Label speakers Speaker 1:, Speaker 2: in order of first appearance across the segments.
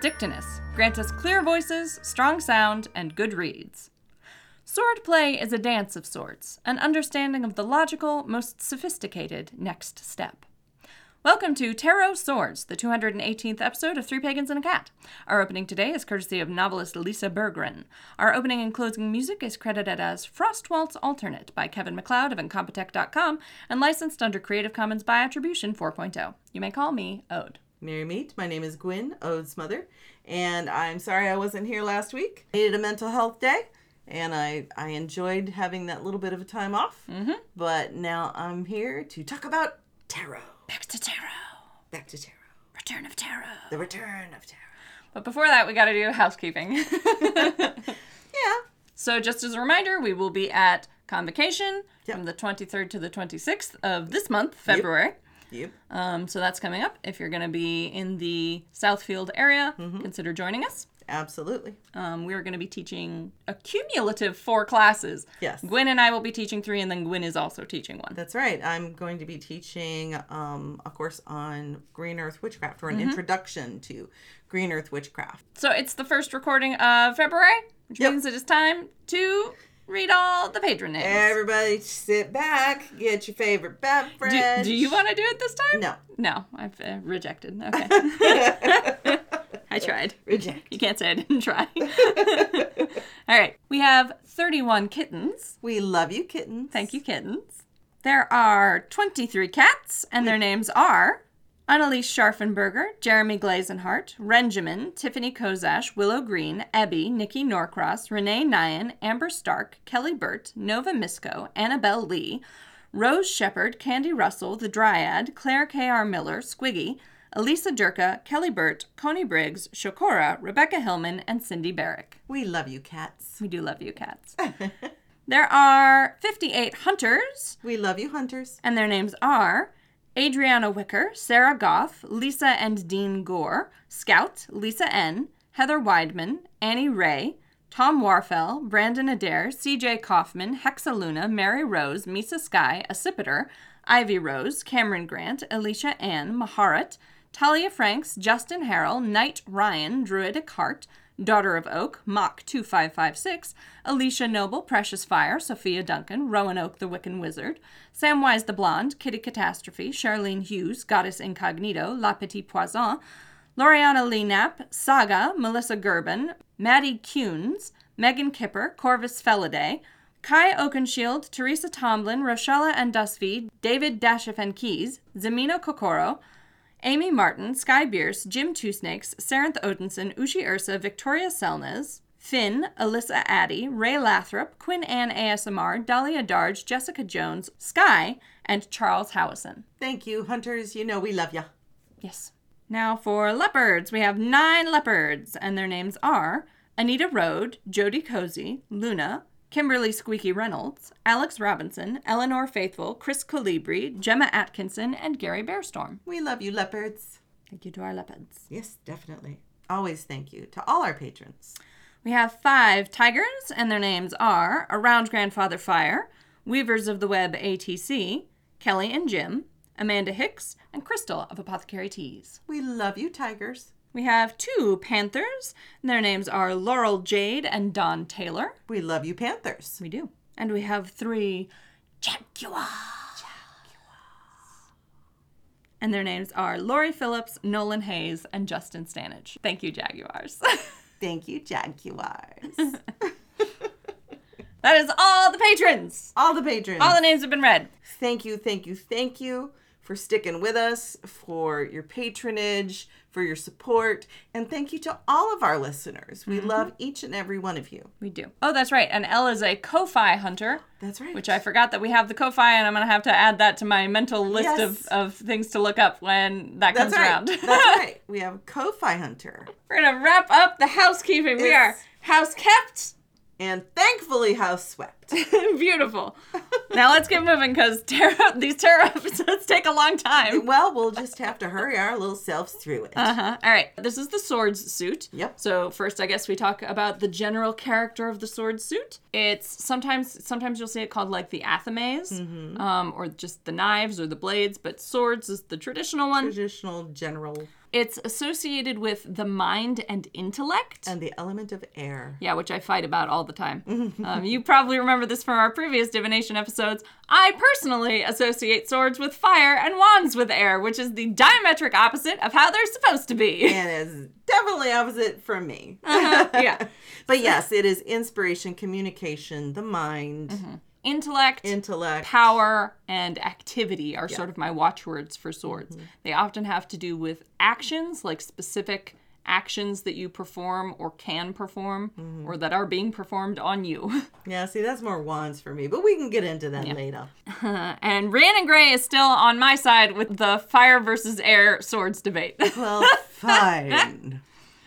Speaker 1: Dictinus, grant us clear voices, strong sound, and good reeds. Swordplay is a dance of sorts, an understanding of the logical, most sophisticated next step. Welcome to Tarot Swords, the 218th episode of Three Pagans and a Cat. Our opening today is courtesy of novelist Lisa Bergren. Our opening and closing music is credited as Frost Waltz Alternate by Kevin MacLeod of Incompetech.com and licensed under Creative Commons by Attribution 4.0. You may call me Ode.
Speaker 2: Merry meet. My name is Gwyn, Ode's mother, and I'm sorry I wasn't here last week. I needed a mental health day, and I, I enjoyed having that little bit of a time off. Mm-hmm. But now I'm here to talk about tarot.
Speaker 1: Back to Tarot.
Speaker 2: Back to tarot.
Speaker 1: Return of Tarot.
Speaker 2: The return of tarot.
Speaker 1: But before that, we got to do housekeeping.
Speaker 2: Yeah.
Speaker 1: so, just as a reminder, we will be at Convocation
Speaker 2: Yep.
Speaker 1: from the 23rd to the 26th of this month, February.
Speaker 2: Yep.
Speaker 1: Um, so that's coming up. If you're going to be in the Southfield area, consider joining us.
Speaker 2: Absolutely.
Speaker 1: Um, we are going to be teaching a cumulative four classes.
Speaker 2: Yes.
Speaker 1: Gwen and I will be teaching three, and then Gwen is also teaching one.
Speaker 2: That's right. I'm going to be teaching um, a course on Green Earth Witchcraft or an
Speaker 1: Mm-hmm.
Speaker 2: introduction to Green Earth Witchcraft.
Speaker 1: So it's the first recording of February, which
Speaker 2: Yep.
Speaker 1: means it is time to read all the patron names.
Speaker 2: Everybody sit back, get your favorite beverage.
Speaker 1: do, do you want to do it this time?
Speaker 2: No.
Speaker 1: No, I've uh, rejected. Okay. I tried.
Speaker 2: Reject.
Speaker 1: You can't say I didn't try. all right. We have 31 kittens.
Speaker 2: We love you, kittens.
Speaker 1: Thank you, kittens. There are 23 cats, and their names are Annalise Scharfenberger, Jeremy Glazenhart, Renjamin, Tiffany Kozash, Willow Green, Ebby, Nikki Norcross, Renee Nyan, Amber Stark, Kelly Burt, Nova Misco, Annabelle Lee, Rose Shepard, Candy Russell, The Dryad, Claire K.R. Miller, Squiggy, Elisa Durka, Kelly Burt, Coney Briggs, Shokora, Rebecca Hillman, and Cindy Barrick.
Speaker 2: We love you, cats.
Speaker 1: We do love you, cats. there are 58 hunters,
Speaker 2: We love you, hunters.
Speaker 1: and their names are Adriana Wicker, Sarah Goff, Lisa and Dean Gore, Scout, Lisa N., Heather Weidman, Annie Ray, Tom Warfel, Brandon Adair, CJ Kaufman, Hexaluna, Mary Rose, Misa Sky, Accipiter, Ivy Rose, Cameron Grant, Alicia Ann, Maharat, Talia Franks, Justin Harrell, Knight Ryan, Druidic Heart, Daughter of Oak, Mach 2556, Alicia Noble, Precious Fire, Sophia Duncan, Roanoke the Wiccan Wizard, Samwise the Blonde, Kitty Catastrophe, Charlene Hughes, Goddess Incognito, La Petite Poison, Loriana Lee Knapp, Saga, Melissa Gerben, Maddie Kuhns, Megan Kipper, Corvus Felidae, Kai Oakenshield, Teresa Tomlin, Rochella and Dusby, David Dashif and Keys, Zamino Kokoro, Amy Martin, Sky Bierce, Jim Two Snakes, Saranth Odinson, Ushi Ursa, Victoria Selnes, Finn, Alyssa Addy, Ray Lathrop, Quinn Ann ASMR, Dahlia Darge, Jessica Jones, Sky, and Charles Howison.
Speaker 2: Thank you, hunters. You know we love ya.
Speaker 1: Yes. Now for leopards, we have nine leopards, and their names are Anita Rode, Jody Cozy, Luna, Kimberly Squeaky Reynolds, Alex Robinson, Eleanor Faithful, Chris Colibri, Gemma Atkinson, and Gary Bearstorm.
Speaker 2: We love you, leopards.
Speaker 1: Thank you to our leopards.
Speaker 2: Yes, definitely. Always thank you to all our patrons.
Speaker 1: We have five tigers, and their names are Around Grandfather Fire, Weavers of the Web ATC, Kelly and Jim, Amanda Hicks, and Crystal of Apothecary Teas.
Speaker 2: We love you, tigers.
Speaker 1: We have two panthers, their names are Laurel Jade and Don Taylor.
Speaker 2: We love you, panthers.
Speaker 1: We do. And we have three jaguars. And their names are Lori Phillips, Nolan Hayes, and Justin Stanage. Thank you, Jaguars.
Speaker 2: Thank you, jaguars.
Speaker 1: that is all the patrons.
Speaker 2: all the patrons.
Speaker 1: All the names have been read.
Speaker 2: thank you, thank you, thank you for sticking with us, for your patronage, for your support, and thank you to all of our listeners. We mm-hmm. love each and every one of you.
Speaker 1: We do. Oh, that's right. And Elle is a Ko-Fi hunter,
Speaker 2: That's right.
Speaker 1: which I forgot that we have the Ko-Fi, and I'm going to have to add that to my mental list
Speaker 2: Yes.
Speaker 1: of, of things to look up when that
Speaker 2: That's
Speaker 1: comes
Speaker 2: right.
Speaker 1: around.
Speaker 2: That's right. We have Ko-Fi Hunter.
Speaker 1: We're going to wrap up the housekeeping. We are house kept.
Speaker 2: And thankfully house swept.
Speaker 1: Beautiful. now let's get moving because tarot, these tarot episodes take a long time.
Speaker 2: well, we'll just have to hurry our little selves through it.
Speaker 1: Uh huh. All right. This is the swords suit.
Speaker 2: Yep.
Speaker 1: So first, I guess we talk about the general character of the sword suit. It's sometimes sometimes you'll see it called like the athames, um, or just the knives or the blades. But swords is the traditional one.
Speaker 2: Traditional general
Speaker 1: It's associated with the mind and intellect.
Speaker 2: And the element of air.
Speaker 1: Yeah, which I fight about all the time. um, you probably remember this from our previous divination episodes. I personally associate swords with fire and wands with air, which is the diametric opposite of how they're supposed to be.
Speaker 2: And is definitely opposite from me.
Speaker 1: Uh-huh, yeah.
Speaker 2: but yes, it is inspiration, communication, the mind,
Speaker 1: Intellect,
Speaker 2: intellect.
Speaker 1: power, and activity are sort of my watchwords for swords. Mm-hmm. They often have to do with actions, like specific actions that you perform or can perform mm-hmm. or that are being performed on you.
Speaker 2: Yeah, see, that's more wands for me, but we can get into that later.
Speaker 1: and Rhiannon Gray is still on my side with the fire versus air swords debate.
Speaker 2: Well, fine.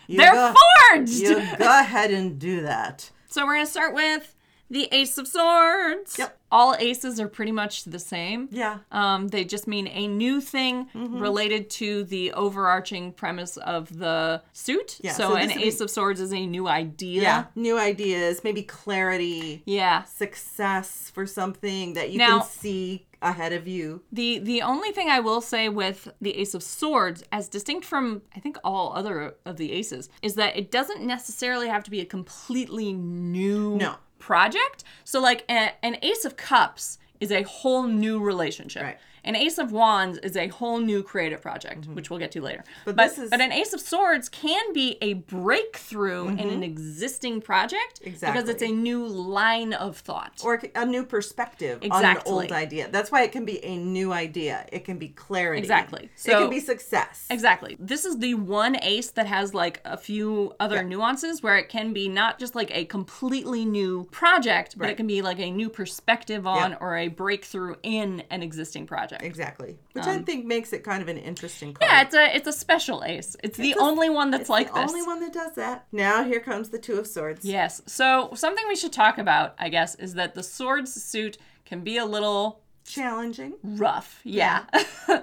Speaker 2: You
Speaker 1: They're
Speaker 2: go,
Speaker 1: forged!
Speaker 2: You go ahead and do that.
Speaker 1: So we're going to start with the Ace of Swords.
Speaker 2: Yep.
Speaker 1: All aces are pretty much the same.
Speaker 2: Yeah.
Speaker 1: Um, they just mean a new thing
Speaker 2: Mm-hmm.
Speaker 1: related to the overarching premise of the suit.
Speaker 2: Yeah,
Speaker 1: so,
Speaker 2: so
Speaker 1: an
Speaker 2: would be-
Speaker 1: Ace of Swords is a new idea.
Speaker 2: Yeah. New ideas, maybe clarity,
Speaker 1: Yeah.
Speaker 2: success for something that you
Speaker 1: Now-
Speaker 2: can see ahead of you.
Speaker 1: The the only thing I will say with the Ace of Swords, as distinct from I think all other of the aces, is that it doesn't necessarily have to be a completely new
Speaker 2: No.
Speaker 1: Project. So like a, an Ace of Cups is a whole new relationship.
Speaker 2: Right.
Speaker 1: An Ace of Wands is a whole new creative project, which we'll get to later. But
Speaker 2: Mm-hmm. this is-
Speaker 1: but an Ace of Swords can be a breakthrough in an existing project exactly. because it's
Speaker 2: Mm-hmm.
Speaker 1: A new line of thought.
Speaker 2: Or a new perspective on an old idea. That's why it can be a new idea. It can be clarity.
Speaker 1: Exactly. So, it
Speaker 2: can be success.
Speaker 1: Exactly. This is the one ace that has like a few other nuances where it can be not just like a completely new project, but it can be like a new perspective on
Speaker 2: Yeah.
Speaker 1: or a breakthrough in an existing project.
Speaker 2: Exactly. Which I think makes it kind of an interesting card.
Speaker 1: Um, Yeah, it's a it's a special ace. It's the
Speaker 2: a-
Speaker 1: only one that's
Speaker 2: It's
Speaker 1: like
Speaker 2: the
Speaker 1: this.
Speaker 2: only one that does that. Now here comes the Two of Swords.
Speaker 1: Yes. So something we should talk about, I guess, is that the swords suit can be a little
Speaker 2: Challenging.
Speaker 1: rough. Yeah.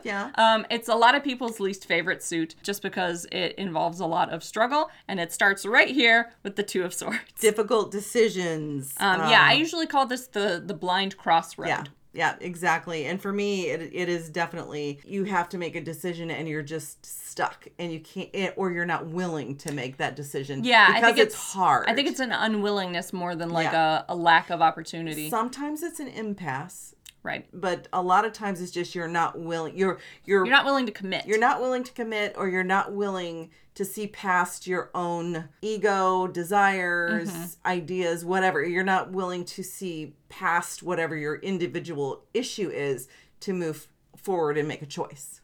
Speaker 2: Yeah.
Speaker 1: Um, it's a lot of people's least favorite suit just because it involves a lot of struggle, and it starts right here with the Two of Swords.
Speaker 2: Difficult decisions.
Speaker 1: Um, yeah, I usually call this the the blind crossroad.
Speaker 2: Yeah. Yeah, exactly. And for me, it, it is definitely you have to make a decision and you're just stuck and you can't, or you're not willing to make that decision.
Speaker 1: Yeah,
Speaker 2: because
Speaker 1: I think
Speaker 2: it's,
Speaker 1: it's
Speaker 2: hard.
Speaker 1: I think it's an unwillingness more than like
Speaker 2: Yeah.
Speaker 1: a, a lack of opportunity.
Speaker 2: sometimes it's an impasse,
Speaker 1: right.
Speaker 2: but a lot of times it's just you're not willing. You're you're
Speaker 1: You're not willing to commit.
Speaker 2: you're not willing to commit or you're not willing to see past your own ego desires
Speaker 1: Mm-hmm.
Speaker 2: ideas whatever you're not willing to see past whatever your individual issue is to move forward and make a choice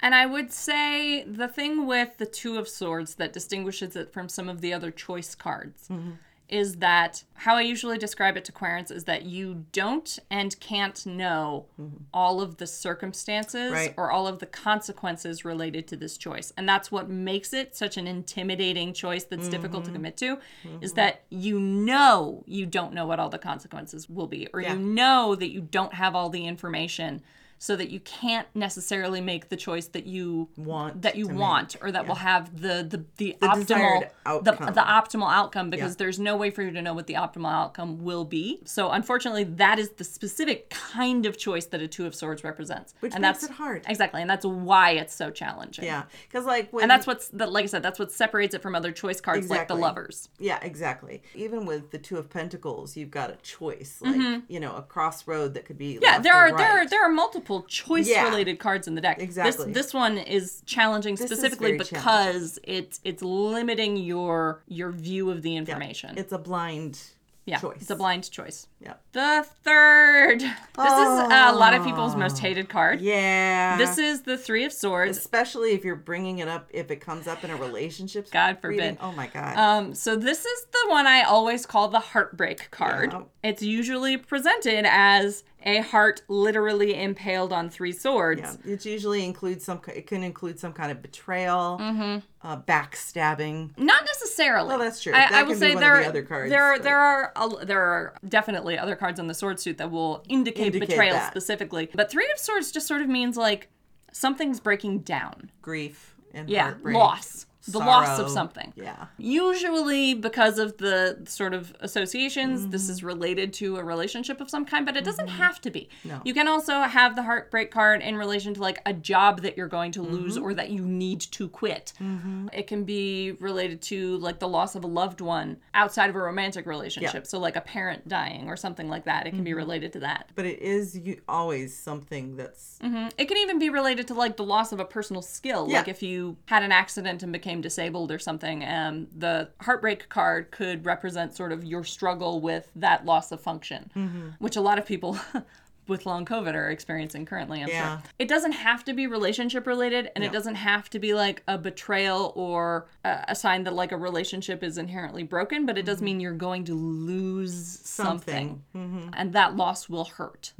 Speaker 1: And I would say the thing with the Two of Swords that distinguishes it from some of the other choice cards
Speaker 2: Mm-hmm.
Speaker 1: Is that how I usually describe it to Clarence is that you don't and can't know all of the circumstances
Speaker 2: Mm-hmm. Right.
Speaker 1: or all of the consequences related to this choice. And that's what makes it such an intimidating choice that's difficult
Speaker 2: Mm-hmm.
Speaker 1: to commit to is that you know you don't know what all the consequences will be or
Speaker 2: Yeah.
Speaker 1: you know that you don't have all the information so that you can't necessarily make the choice that you
Speaker 2: Want
Speaker 1: that you
Speaker 2: to make.
Speaker 1: want or that will have the the, the,
Speaker 2: The
Speaker 1: optimal the,
Speaker 2: outcome.
Speaker 1: the optimal outcome because
Speaker 2: Yeah.
Speaker 1: there's no way for you to know what the optimal outcome will be. So unfortunately that is the specific kind of choice that a two of swords represents.
Speaker 2: Which
Speaker 1: and
Speaker 2: makes
Speaker 1: that's
Speaker 2: it hard.
Speaker 1: Exactly. And that's why it's so challenging.
Speaker 2: yeah because like when
Speaker 1: And that's what's that like I said, that's what separates it from other choice cards like the lovers.
Speaker 2: yeah exactly even with the two of pentacles you've got a choice like you know a crossroad that could be
Speaker 1: Mm-hmm. Yeah, there are there are there are multiple choice
Speaker 2: Yeah.
Speaker 1: related cards in the deck.
Speaker 2: Exactly.
Speaker 1: This this one is challenging
Speaker 2: is
Speaker 1: specifically
Speaker 2: very
Speaker 1: because it's it's limiting your your view of the information.
Speaker 2: it's a blind
Speaker 1: yeah,
Speaker 2: choice
Speaker 1: it's a blind choice.
Speaker 2: Yeah
Speaker 1: The third. This is uh, a lot of people's most hated card.
Speaker 2: yeah
Speaker 1: This is the Three of Swords.
Speaker 2: especially if you're bringing it up if it comes up in a relationship
Speaker 1: God
Speaker 2: reading.
Speaker 1: forbid.
Speaker 2: oh my god
Speaker 1: Um, so this is the one I always call the heartbreak card.
Speaker 2: Yeah.
Speaker 1: It's usually presented as a heart literally impaled on three swords.
Speaker 2: yeah it usually includes some it can include some kind of betrayal
Speaker 1: Mm-hmm.
Speaker 2: uh, backstabbing
Speaker 1: Not necessarily.
Speaker 2: Well, that's true.
Speaker 1: I,
Speaker 2: That
Speaker 1: I
Speaker 2: can
Speaker 1: will
Speaker 2: be
Speaker 1: say there
Speaker 2: the other cards,
Speaker 1: there are
Speaker 2: but-
Speaker 1: there are a, there are definitely other cards on the sword suit that will indicate,
Speaker 2: Indicate
Speaker 1: betrayal
Speaker 2: that.
Speaker 1: specifically. But three of swords just sort of means like something's breaking down.
Speaker 2: grief and
Speaker 1: Yeah,
Speaker 2: heartbreak
Speaker 1: loss. The loss of something.
Speaker 2: Yeah.
Speaker 1: Usually, because of the sort of associations, this
Speaker 2: Mm-hmm.
Speaker 1: is related to a relationship of some kind, but it doesn't have to be.
Speaker 2: No.
Speaker 1: You can also have the heartbreak card in relation to like a job that you're going to lose
Speaker 2: Mm-hmm.
Speaker 1: or that you need to quit. It can be related to like the loss of a loved one outside of a romantic relationship. So, like a parent dying or something like that. It can be
Speaker 2: Mm-hmm.
Speaker 1: related to that.
Speaker 2: But it is you, always something that's
Speaker 1: Mhm. It can even be related to like the loss of a personal skill.
Speaker 2: Yeah.
Speaker 1: Like if you had an accident and became disabled or something, um, the heartbreak card could represent sort of your struggle with that loss of function,
Speaker 2: Mm-hmm.
Speaker 1: which a lot of people. With long COVID are experiencing currently, I'm
Speaker 2: Yeah.
Speaker 1: sure. It doesn't have to be relationship related, and it doesn't have to be like a betrayal or a, a sign that like a relationship is inherently broken, but it does mean you're going to lose something,
Speaker 2: Mm-hmm. something. Mm-hmm.
Speaker 1: and that loss will hurt.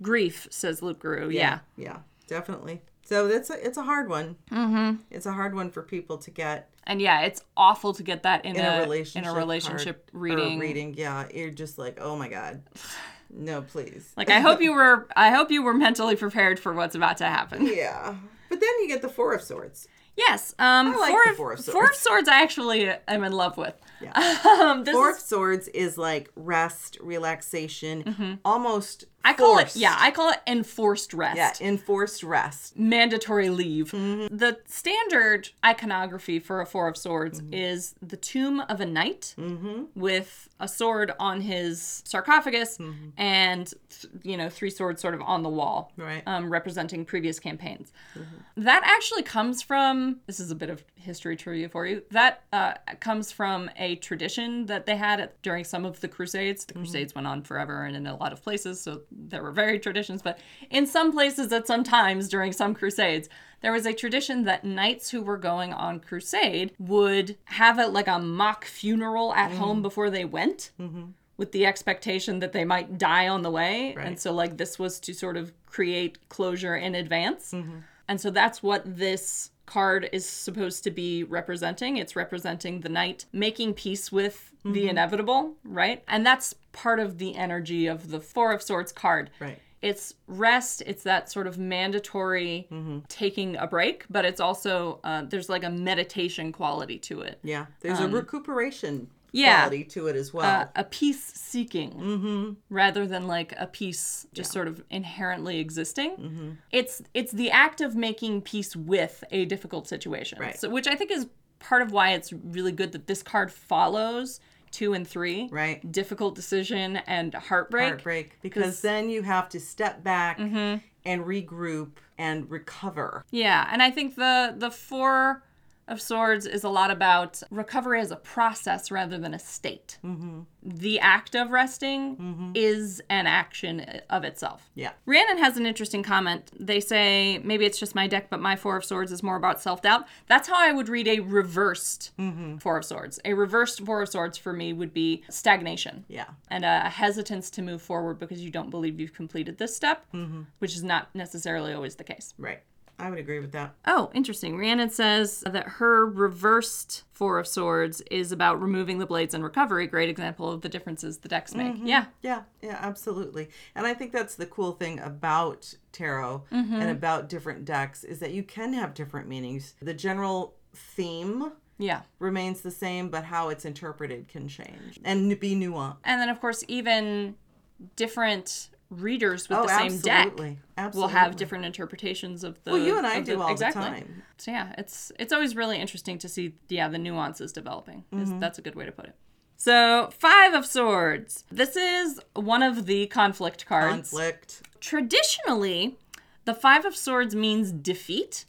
Speaker 1: Grief, says Luke Guru. yeah.
Speaker 2: Yeah, definitely. So that's a, it's a hard one. Mm-hmm. It's a hard one for people to get
Speaker 1: And yeah, it's awful to get that in,
Speaker 2: in
Speaker 1: a,
Speaker 2: a relationship
Speaker 1: in a relationship
Speaker 2: card-
Speaker 1: reading.
Speaker 2: reading, yeah, you're just like, oh my god, no, please.
Speaker 1: Like I hope you were I hope you were mentally prepared for what's about to happen.
Speaker 2: yeah, but then you get the Four of Swords.
Speaker 1: Yes. Um
Speaker 2: I like
Speaker 1: four,
Speaker 2: the
Speaker 1: of,
Speaker 2: Four of
Speaker 1: Four of Swords I actually am in love with.
Speaker 2: Yeah.
Speaker 1: Um
Speaker 2: Four
Speaker 1: is,
Speaker 2: of Swords is like rest, relaxation, almost.
Speaker 1: Mm-hmm. I call
Speaker 2: forced.
Speaker 1: it yeah, I call it enforced rest.
Speaker 2: yeah, enforced rest.
Speaker 1: mandatory leave.
Speaker 2: Mm-hmm.
Speaker 1: The standard iconography for a Four of Swords
Speaker 2: Mm-hmm.
Speaker 1: is the tomb of a knight with a sword on his sarcophagus
Speaker 2: Mm-hmm.
Speaker 1: and, you know, three swords sort of on the wall,
Speaker 2: Right.
Speaker 1: um, representing previous campaigns. That actually comes from this is a bit of history trivia for you. That uh, comes from a tradition that they had at, during some of the Crusades. The Crusades went on forever and in a lot of places, so there were varied traditions. But in some places, at some times during some Crusades, there was a tradition that knights who were going on crusade would have it like a mock funeral at mm. home before they went mm-hmm. with the expectation that they might die on the way. And so, like, this was to sort of create closure in advance. Mm-hmm. And so, that's what this card is supposed to be representing. It's representing the knight making peace with the mm-hmm. inevitable, right? And that's part of the energy of the Four of Swords card.
Speaker 2: Right.
Speaker 1: It's rest. It's that sort of mandatory taking a break, but it's also uh, there's like a meditation quality to it.
Speaker 2: Yeah, there's a recuperation
Speaker 1: Um, yeah.
Speaker 2: quality to it as well.
Speaker 1: uh, a peace seeking rather than like a peace just sort of inherently existing. It's it's the act of making peace with a difficult situation.
Speaker 2: Right.
Speaker 1: So which I think is part of why it's really good that this card follows two and three.
Speaker 2: Right.
Speaker 1: Difficult decision and heartbreak.
Speaker 2: Heartbreak, because then you have to step back mm-hmm. and regroup and recover.
Speaker 1: Yeah, and I think the the four of swords is a lot about recovery as a process rather than a state. Mm-hmm. The act of resting mm-hmm. is an action of itself.
Speaker 2: Yeah.
Speaker 1: Rhiannon has an interesting comment. They say maybe it's just my deck, but my Four of Swords is more about self doubt. That's how I would read a reversed mm-hmm. Four of Swords. A reversed Four of Swords for me would be stagnation
Speaker 2: Yeah.
Speaker 1: and a hesitance to move forward because you don't believe you've completed this step, mm-hmm. which is not necessarily always the case.
Speaker 2: Right. I would agree with that.
Speaker 1: Oh, interesting. Rhiannon says that her reversed Four of Swords is about removing the blades and recovery. Great example of the differences the decks make. Mm-hmm. Yeah.
Speaker 2: Yeah, yeah, absolutely. And I think that's the cool thing about tarot mm-hmm. and about different decks is that you can have different meanings. The general theme
Speaker 1: Yeah.
Speaker 2: remains the same, but how it's interpreted can change and be nuanced.
Speaker 1: And then, of course, even different readers with
Speaker 2: oh,
Speaker 1: the same deck
Speaker 2: absolutely.
Speaker 1: will have different interpretations of the.
Speaker 2: Well, you and I do
Speaker 1: the,
Speaker 2: all
Speaker 1: exactly.
Speaker 2: the time.
Speaker 1: So yeah, it's it's always really interesting to see yeah the nuances developing. Is-
Speaker 2: Mm-hmm.
Speaker 1: That's a good way to put it. So five of swords. This is one of the conflict cards.
Speaker 2: Conflict.
Speaker 1: Traditionally, the Five of Swords means defeat,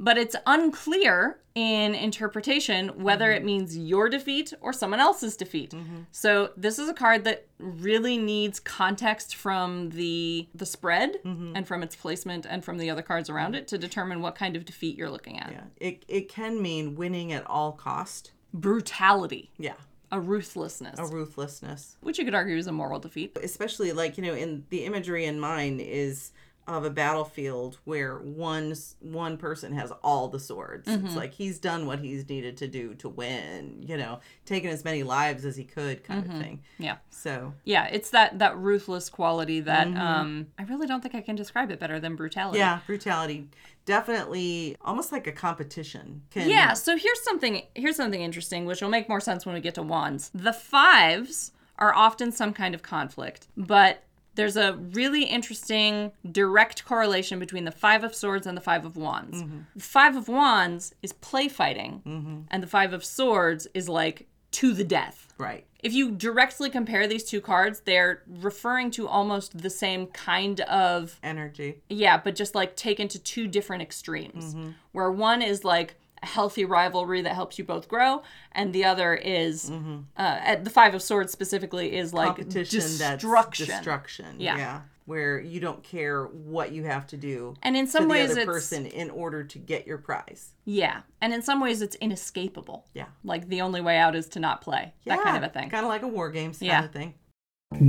Speaker 1: but it's unclear in interpretation whether it mm-hmm. means your defeat or someone else's defeat. Mm-hmm. So this is a card that really needs context from the the spread mm-hmm. and from its placement and from the other cards around it to determine what kind of defeat you're looking at.
Speaker 2: Yeah. It, it can mean winning at all cost.
Speaker 1: Brutality,
Speaker 2: Yeah.
Speaker 1: a ruthlessness,
Speaker 2: A ruthlessness.
Speaker 1: which you could argue is a moral defeat.
Speaker 2: especially like you know in the imagery in mine is of a battlefield where one one person has all the swords it's mm-hmm. like he's done what he's needed to do to win you know taking as many lives as he could kind of mm-hmm. thing
Speaker 1: Yeah.
Speaker 2: so
Speaker 1: Yeah, it's that that ruthless quality that mm-hmm. um I really don't think I can describe it better than brutality.
Speaker 2: yeah brutality definitely almost like a competition. Can,
Speaker 1: Yeah, so here's something here's something interesting which will make more sense when we get to wands. The fives are often some kind of conflict, but there's a really interesting direct correlation between the five of swords and the five of wands. Mm-hmm. The five of wands is play fighting, mm-hmm. and the five of swords is like to the death.
Speaker 2: Right.
Speaker 1: If you directly compare these two cards, they're referring to almost the same kind of
Speaker 2: Energy.
Speaker 1: yeah, but just like taken to two different extremes. Mm-hmm. Where one is like healthy rivalry that helps you both grow, and the other is uh, at the Five of Swords specifically is like
Speaker 2: Competition
Speaker 1: destruction.
Speaker 2: that's destruction.
Speaker 1: Yeah.
Speaker 2: Where you don't care what you have to do
Speaker 1: And in
Speaker 2: to
Speaker 1: some
Speaker 2: the
Speaker 1: ways,
Speaker 2: other
Speaker 1: it's
Speaker 2: person in order to get your prize.
Speaker 1: yeah, and in some ways, it's inescapable.
Speaker 2: Yeah.
Speaker 1: Like the only way out is to not play. That kind of a thing.
Speaker 2: Kind of like a war games
Speaker 1: Yeah.
Speaker 2: kind of thing.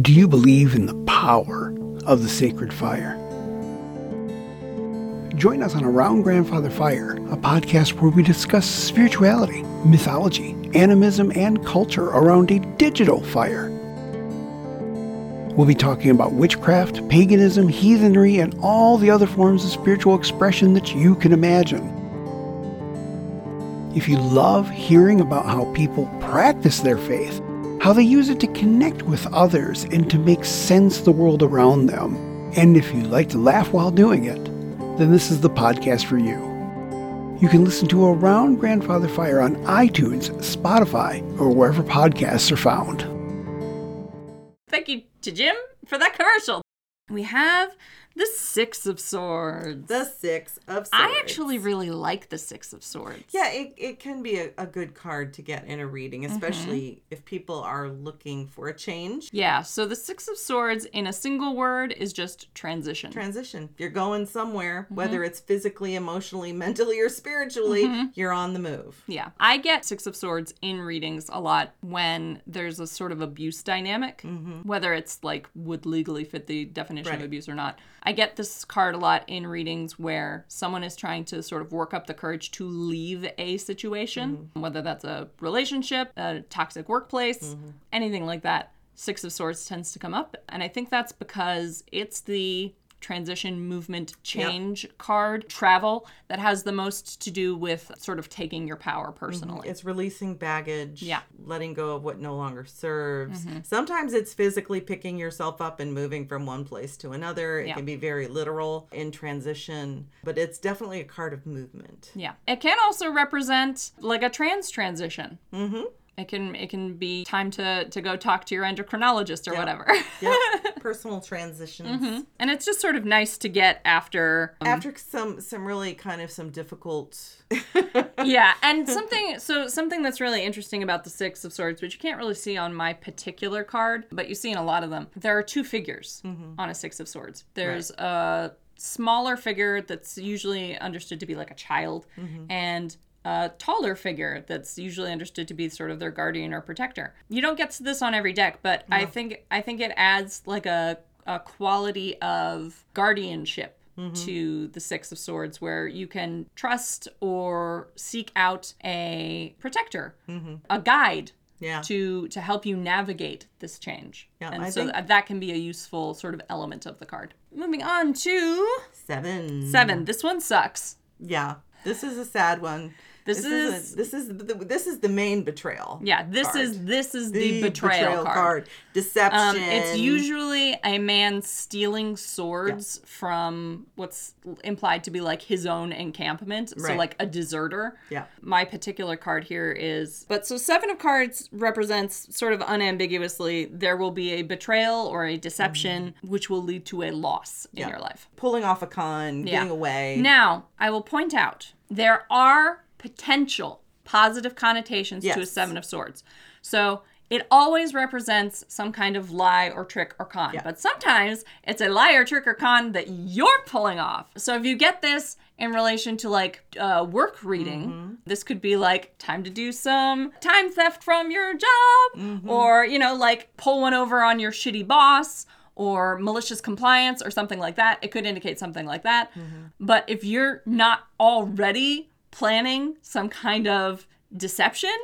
Speaker 3: Do you believe in the power of the sacred fire? Join us on Around Grandfather Fire, a podcast where we discuss spirituality, mythology, animism, and culture around a digital fire. We'll be talking about witchcraft, paganism, heathenry, and all the other forms of spiritual expression that you can imagine. If you love hearing about how people practice their faith, how they use it to connect with others and to make sense the world around them, and if you like to laugh while doing it, then this is the podcast for you. You can listen to Around Grandfather Fire on iTunes, Spotify, or wherever podcasts are found.
Speaker 1: Thank you to Jim for that commercial. We have the Six of Swords.
Speaker 2: The Six of Swords.
Speaker 1: I actually really like the Six of Swords.
Speaker 2: Yeah, it, it can be a, a good card to get in a reading,
Speaker 1: Mm-hmm.
Speaker 2: especially if people are looking for a change.
Speaker 1: Yeah, so the Six of Swords in a single word is just transition.
Speaker 2: Transition. You're going somewhere,
Speaker 1: Mm-hmm.
Speaker 2: whether it's physically, emotionally, mentally, or spiritually,
Speaker 1: Mm-hmm.
Speaker 2: you're on the move.
Speaker 1: yeah. I get Six of Swords in readings a lot when there's a sort of abuse dynamic, whether it's like would legally fit the definition of abuse or not. I get this card a lot in readings where someone is trying to sort of work up the courage to leave a situation, mm-hmm. whether that's a relationship, a toxic workplace, mm-hmm. anything like that. Six of Swords tends to come up. And I think that's because it's the transition movement change card travel that has the most to do with sort of taking your power personally
Speaker 2: It's releasing baggage,
Speaker 1: Yeah. Mm-hmm.
Speaker 2: letting go of what no longer serves. Sometimes it's physically picking yourself up and moving from one place to another. It
Speaker 1: Yeah.
Speaker 2: can be very literal in transition, but it's definitely a card of movement.
Speaker 1: yeah it can also represent like a trans transition mm-hmm it can it can be time to to go talk to your endocrinologist or whatever.
Speaker 2: Yep. Personal transitions. Mm-hmm.
Speaker 1: and it's just sort of nice to get after um,
Speaker 2: After some some really kind of some difficult
Speaker 1: yeah and something so something that's really interesting about the six of swords which you can't really see on my particular card but you see in a lot of them there are two figures mm-hmm. on a six of swords. There's a smaller figure that's usually understood to be like a child mm-hmm. and a taller figure that's usually understood to be sort of their guardian or protector you don't get to this on every deck but i think i think it adds like a, a quality of guardianship mm-hmm. to the Six of Swords, where you can trust or seek out a protector, mm-hmm. a guide
Speaker 2: Yeah.
Speaker 1: to to help you navigate this change.
Speaker 2: Yeah,
Speaker 1: and
Speaker 2: I
Speaker 1: so
Speaker 2: think-
Speaker 1: that, that can be a useful sort of element of the card. Moving on to
Speaker 2: seven.
Speaker 1: seven. This one sucks.
Speaker 2: Yeah. This is a sad one.
Speaker 1: This
Speaker 2: is,
Speaker 1: is-
Speaker 2: a, this is the, this is the main betrayal.
Speaker 1: Yeah, this
Speaker 2: card.
Speaker 1: is this is the, betrayal, card.
Speaker 2: Deception.
Speaker 1: Um, it's usually a man stealing swords from what's implied to be like his own encampment. So,
Speaker 2: Right.
Speaker 1: like a deserter.
Speaker 2: Yeah.
Speaker 1: My particular card here is. But so, Seven of Cards represents sort of unambiguously there will be a betrayal or a deception which will lead to a loss in
Speaker 2: Mm-hmm.
Speaker 1: Your life.
Speaker 2: pulling off a con,
Speaker 1: Yeah.
Speaker 2: getting away.
Speaker 1: Now, I will point out there are potential positive connotations to a Seven of Swords. So it always represents some kind of lie or trick or con.
Speaker 2: Yeah.
Speaker 1: But sometimes it's a lie or trick or con that you're pulling off. So if you get this in relation to like uh, work reading,
Speaker 2: Mm-hmm.
Speaker 1: this could be like time to do some time theft from your job,
Speaker 2: Mm-hmm.
Speaker 1: or, you know, like pull one over on your shitty boss or malicious compliance or something like that. It could indicate something like that.
Speaker 2: Mm-hmm.
Speaker 1: But if you're not already planning some kind of deception,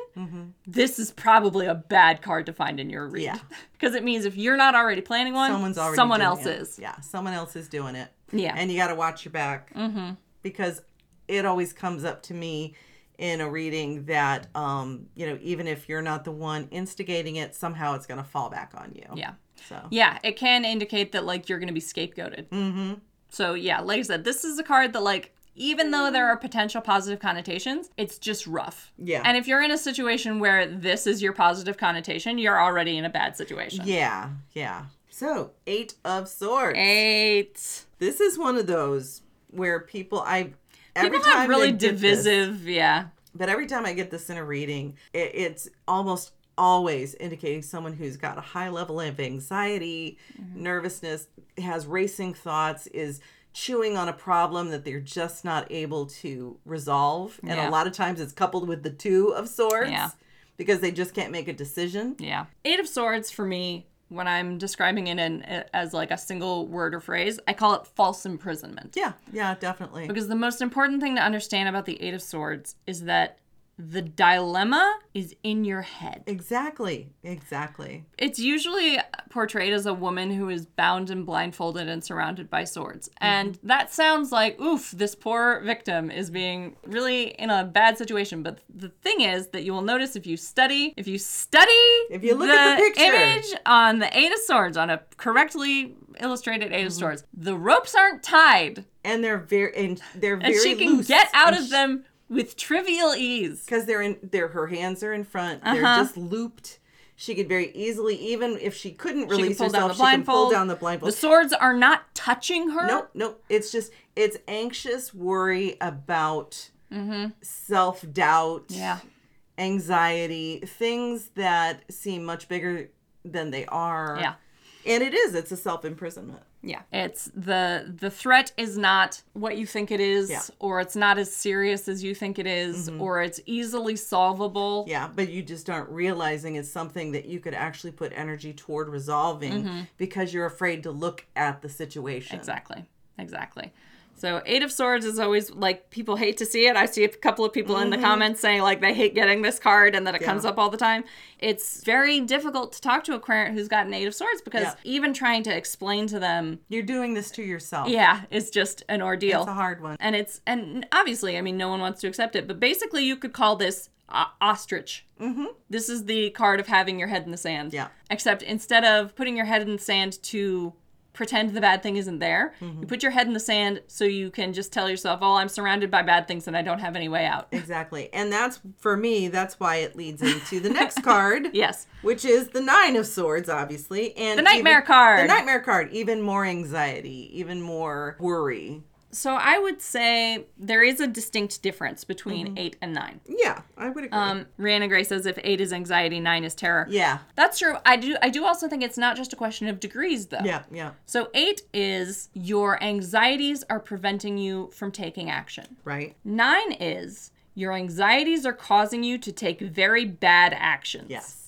Speaker 1: this is probably a bad card to find in your read.
Speaker 2: Yeah.
Speaker 1: Because it means if you're not already planning one,
Speaker 2: Someone's already
Speaker 1: someone else
Speaker 2: it.
Speaker 1: is.
Speaker 2: Yeah, someone else is doing it.
Speaker 1: Yeah.
Speaker 2: And you got to watch your back. Mm-hmm. because it always comes up to me in a reading that um you know even if you're not the one instigating it somehow it's going to fall back on you
Speaker 1: Yeah.
Speaker 2: so
Speaker 1: Yeah, it can indicate that like you're going to be scapegoated. Mm-hmm. So yeah, like I said, this is a card that like even though there are potential positive connotations, it's just rough.
Speaker 2: Yeah.
Speaker 1: And if you're in a situation where this is your positive connotation, you're already in a bad situation.
Speaker 2: yeah yeah so eight of swords
Speaker 1: Eight.
Speaker 2: this is one of those where people i every
Speaker 1: People
Speaker 2: time
Speaker 1: really
Speaker 2: get this-
Speaker 1: divisive, yeah.
Speaker 2: But every time I get this in a reading, it, it's almost always indicating someone who's got a high level of anxiety,
Speaker 1: Mm-hmm.
Speaker 2: nervousness, has racing thoughts, is chewing on a problem that they're just not able to resolve. And
Speaker 1: Yeah.
Speaker 2: a lot of times it's coupled with the two of swords
Speaker 1: Yeah.
Speaker 2: because they just can't make a decision.
Speaker 1: Yeah. Eight of Swords for me, when I'm describing it in as like a single word or phrase, I call it false imprisonment.
Speaker 2: Yeah, yeah, definitely.
Speaker 1: Because the most important thing to understand about the Eight of Swords is that the dilemma is in your head.
Speaker 2: Exactly, exactly.
Speaker 1: It's usually portrayed as a woman who is bound and blindfolded and surrounded by swords. Mm-hmm. And that sounds like, oof, this poor victim is being really in a bad situation. But the thing is that you will notice if you study, if you study
Speaker 2: If you look at the picture.
Speaker 1: image on the Eight of Swords, on a correctly illustrated 8 of mm-hmm. Swords, the ropes aren't tied.
Speaker 2: And they're very and they're
Speaker 1: And
Speaker 2: very
Speaker 1: she can
Speaker 2: loose
Speaker 1: get out
Speaker 2: and
Speaker 1: of them with trivial ease.
Speaker 2: because they're in they're her hands are in front they're
Speaker 1: Uh-huh.
Speaker 2: just looped she could very easily even if she couldn't
Speaker 1: She can
Speaker 2: release
Speaker 1: down
Speaker 2: herself
Speaker 1: the
Speaker 2: she can pull down the blindfold
Speaker 1: The swords are not touching her.
Speaker 2: nope nope it's just it's anxious worry about self-doubt
Speaker 1: Mm-hmm. Yeah.
Speaker 2: anxiety things that seem much bigger than they are
Speaker 1: Yeah.
Speaker 2: and it is it's a self-imprisonment
Speaker 1: Yeah. It's the the threat is not what you think it is
Speaker 2: Yeah. Mm-hmm.
Speaker 1: or it's not as serious as you think it is, or it's easily solvable.
Speaker 2: Yeah, but you just aren't realizing it's something that you could actually put energy toward resolving because you're afraid to look at the situation.
Speaker 1: Exactly. Exactly. So Eight of Swords is always like people hate to see it. I see a couple of people in the comments saying like they hate getting this card and that it comes
Speaker 2: Mm-hmm.
Speaker 1: Up all the time. It's very difficult to talk to a querent who's got an Eight of Swords because
Speaker 2: Yeah.
Speaker 1: even trying to explain to them,
Speaker 2: You're doing this to yourself.
Speaker 1: yeah, it's just an ordeal.
Speaker 2: It's a hard one.
Speaker 1: and it's and obviously i mean no one wants to accept it but basically you could call this uh, ostrich mm-hmm. this is the card of having your head in the sand
Speaker 2: Yeah.
Speaker 1: except instead of putting your head in the sand to pretend the bad thing isn't there
Speaker 2: Mm-hmm.
Speaker 1: you put your head in the sand so you can just tell yourself oh i'm surrounded by bad things and i don't have any way out
Speaker 2: Exactly. And that's for me, that's why it leads into the next card.
Speaker 1: yes
Speaker 2: Which is the Nine of Swords, obviously. And
Speaker 1: The Nightmare
Speaker 2: even-
Speaker 1: card.
Speaker 2: The Nightmare card. Even more anxiety, even more worry.
Speaker 1: So i would say there is a distinct difference between
Speaker 2: Mm-hmm.
Speaker 1: eight and nine
Speaker 2: Yeah, I would agree.
Speaker 1: um Rhiannon Gray says if eight is anxiety nine is terror
Speaker 2: yeah.
Speaker 1: That's true. I do I do also think it's not just a question of degrees though.
Speaker 2: Yeah, yeah.
Speaker 1: So 8 is your anxieties are preventing you from taking action.
Speaker 2: Right.
Speaker 1: 9 is your anxieties are causing you to take very bad actions.
Speaker 2: Yes.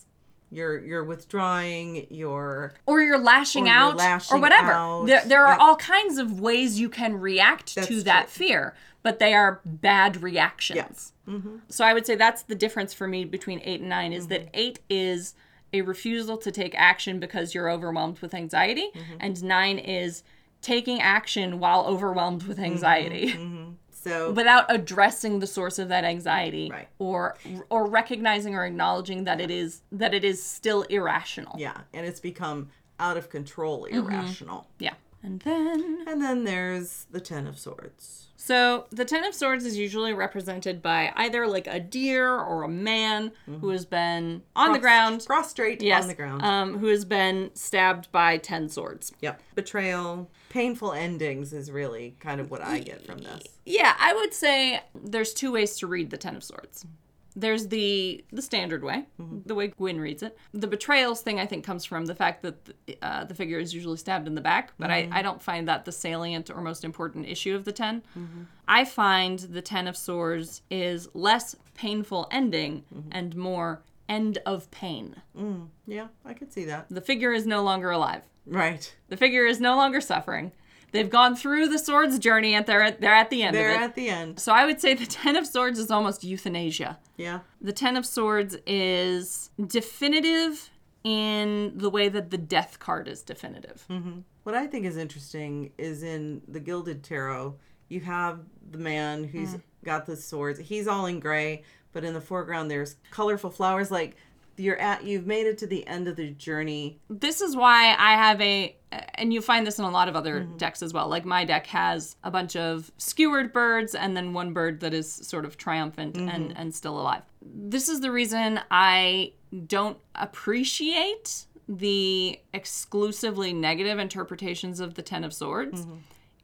Speaker 2: You're you're withdrawing, you're
Speaker 1: Or you're lashing
Speaker 2: Or you're
Speaker 1: out or whatever.
Speaker 2: out.
Speaker 1: There, there are all kinds of ways you can react to
Speaker 2: That's
Speaker 1: that
Speaker 2: true.
Speaker 1: fear, but they are bad reactions. So I would say that's the difference for me between 8 and 9 is
Speaker 2: Mm-hmm.
Speaker 1: that 8 is a refusal to take action because you're overwhelmed with anxiety
Speaker 2: Mm-hmm.
Speaker 1: and 9 is taking action while overwhelmed with
Speaker 2: Mm-hmm.
Speaker 1: anxiety
Speaker 2: so
Speaker 1: without addressing the source of that anxiety
Speaker 2: Right.
Speaker 1: or or recognizing or acknowledging that it is that it is still irrational.
Speaker 2: yeah, and it's become out of control,
Speaker 1: Mm-hmm.
Speaker 2: irrational.
Speaker 1: Yeah. And then
Speaker 2: And then there's the Ten of Swords.
Speaker 1: So the Ten of Swords is usually represented by either like a deer or a man who has been on the ground.
Speaker 2: Prostrate
Speaker 1: Yes,
Speaker 2: on the ground.
Speaker 1: Um, who has been stabbed by ten swords.
Speaker 2: yep. Betrayal, painful endings is really kind of what I get from this.
Speaker 1: Yeah, I would say there's two ways to read the Ten of Swords. There's the the standard way, mm-hmm. the way Gwyn reads it. The betrayals thing I think comes from the fact that the, uh, the figure is usually stabbed in the back, but I, mm-hmm. I don't find that the salient or most important issue of the 10. Mm-hmm. I find the Ten of Swords is less painful ending and more end of pain.
Speaker 2: Mm, yeah, I could see that.
Speaker 1: The figure is no longer alive.
Speaker 2: Right.
Speaker 1: The figure is no longer suffering. They've gone through the swords journey and they're at, they're at the end
Speaker 2: They're
Speaker 1: of it.
Speaker 2: at the end.
Speaker 1: So I would say the Ten of Swords is almost euthanasia.
Speaker 2: Yeah.
Speaker 1: The Ten of Swords is definitive in the way that the Death card is definitive. Mm-hmm.
Speaker 2: What I think is interesting is in the Gilded Tarot, you have the man who's mm. got the swords. He's all in gray, but in the foreground there's colorful flowers. Like you're at, you've made it to the end of the journey.
Speaker 1: this is why I have a, and you find this in a lot of other mm-hmm. decks as well. Like my deck has a bunch of skewered birds and then one bird that is sort of triumphant and, mm-hmm. and still alive. This is the reason I don't appreciate the exclusively negative interpretations of the Ten of Swords. Mm-hmm.